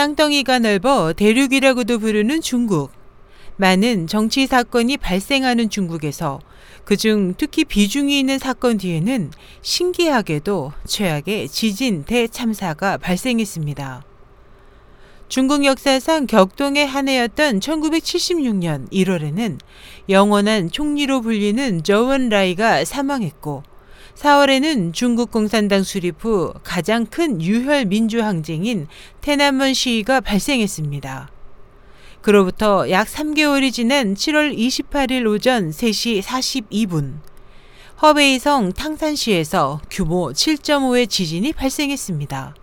땅덩이가 넓어 대륙이라고도 부르는 중국. 많은 정치 사건이 발생하는 중국에서 그중 특히 비중이 있는 사건 뒤에는 신기하게도 최악의 지진 대참사가 발생했습니다. 중국 역사상 격동의 한 해였던 1976년 1월에는 영원한 총리로 불리는 저원 라이가 사망했고 4월에는 중국 공산당 수립 후 가장 큰 유혈 민주항쟁인 테난먼 시위가 발생했습니다. 그로부터 약 3개월이 지난 7월 28일 오전 3시 42분, 허베이성 탕산시에서 규모 7.5의 지진이 발생했습니다.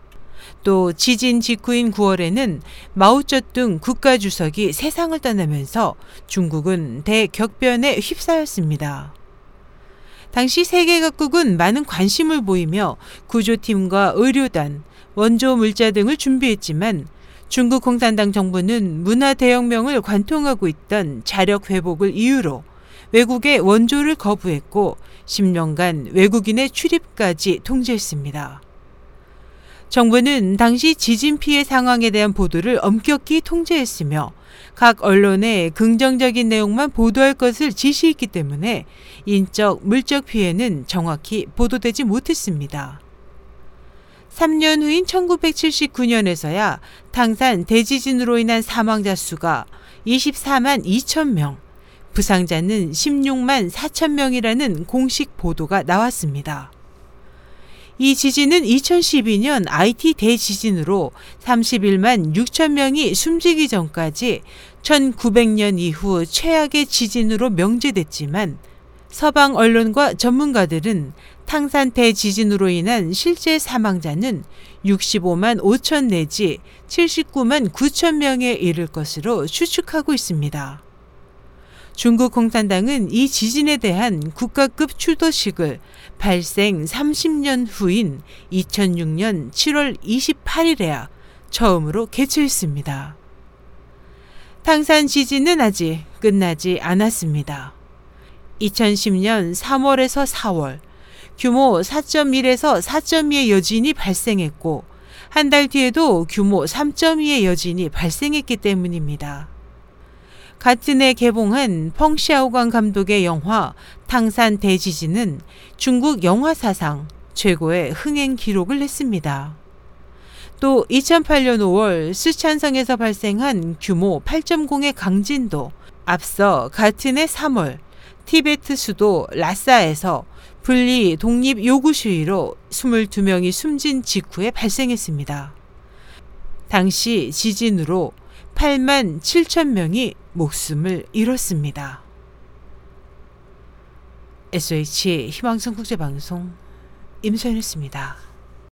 또 지진 직후인 9월에는 마오쩌둥 국가주석이 세상을 떠나면서 중국은 대격변에 휩싸였습니다. 당시 세계 각국은 많은 관심을 보이며 구조팀과 의료단, 원조 물자 등을 준비했지만 중국 공산당 정부는 문화 대혁명을 관통하고 있던 자력 회복을 이유로 외국의 원조를 거부했고 10년간 외국인의 출입까지 통제했습니다. 정부는 당시 지진 피해 상황에 대한 보도를 엄격히 통제했으며 각 언론에 긍정적인 내용만 보도할 것을 지시했기 때문에 인적, 물적 피해는 정확히 보도되지 못했습니다. 3년 후인 1979년에서야 당산 대지진으로 인한 사망자 수가 24만 2천 명, 부상자는 16만 4천 명이라는 공식 보도가 나왔습니다. 이 지진은 2012년 IT 대지진으로 31만 6천 명이 숨지기 전까지 1900년 이후 최악의 지진으로 명제됐지만 서방 언론과 전문가들은 탕산 대지진으로 인한 실제 사망자는 65만 5천 내지 79만 9천 명에 이를 것으로 추측하고 있습니다. 중국 공산당은 이 지진에 대한 국가급 추도식을 발생 30년 후인 2006년 7월 28일에야 처음으로 개최했습니다. 탕산 지진은 아직 끝나지 않았습니다. 2010년 3월에서 4월 규모 4.1에서 4.2의 여진이 발생했고 한 달 뒤에도 규모 3.2의 여진이 발생했기 때문입니다. 같은 해 개봉한 펑샤오광 감독의 영화 탕산 대지진은 중국 영화 사상 최고의 흥행 기록을 냈습니다. 또 2008년 5월 스촨성에서 발생한 규모 8.0의 강진도 앞서 같은 해 3월 티베트 수도 라사에서 분리 독립 요구 시위로 22명이 숨진 직후에 발생했습니다. 당시 지진으로 8만 7천 명이 목숨을 잃었습니다. SH 희망성 국제방송 임소연이었습니다.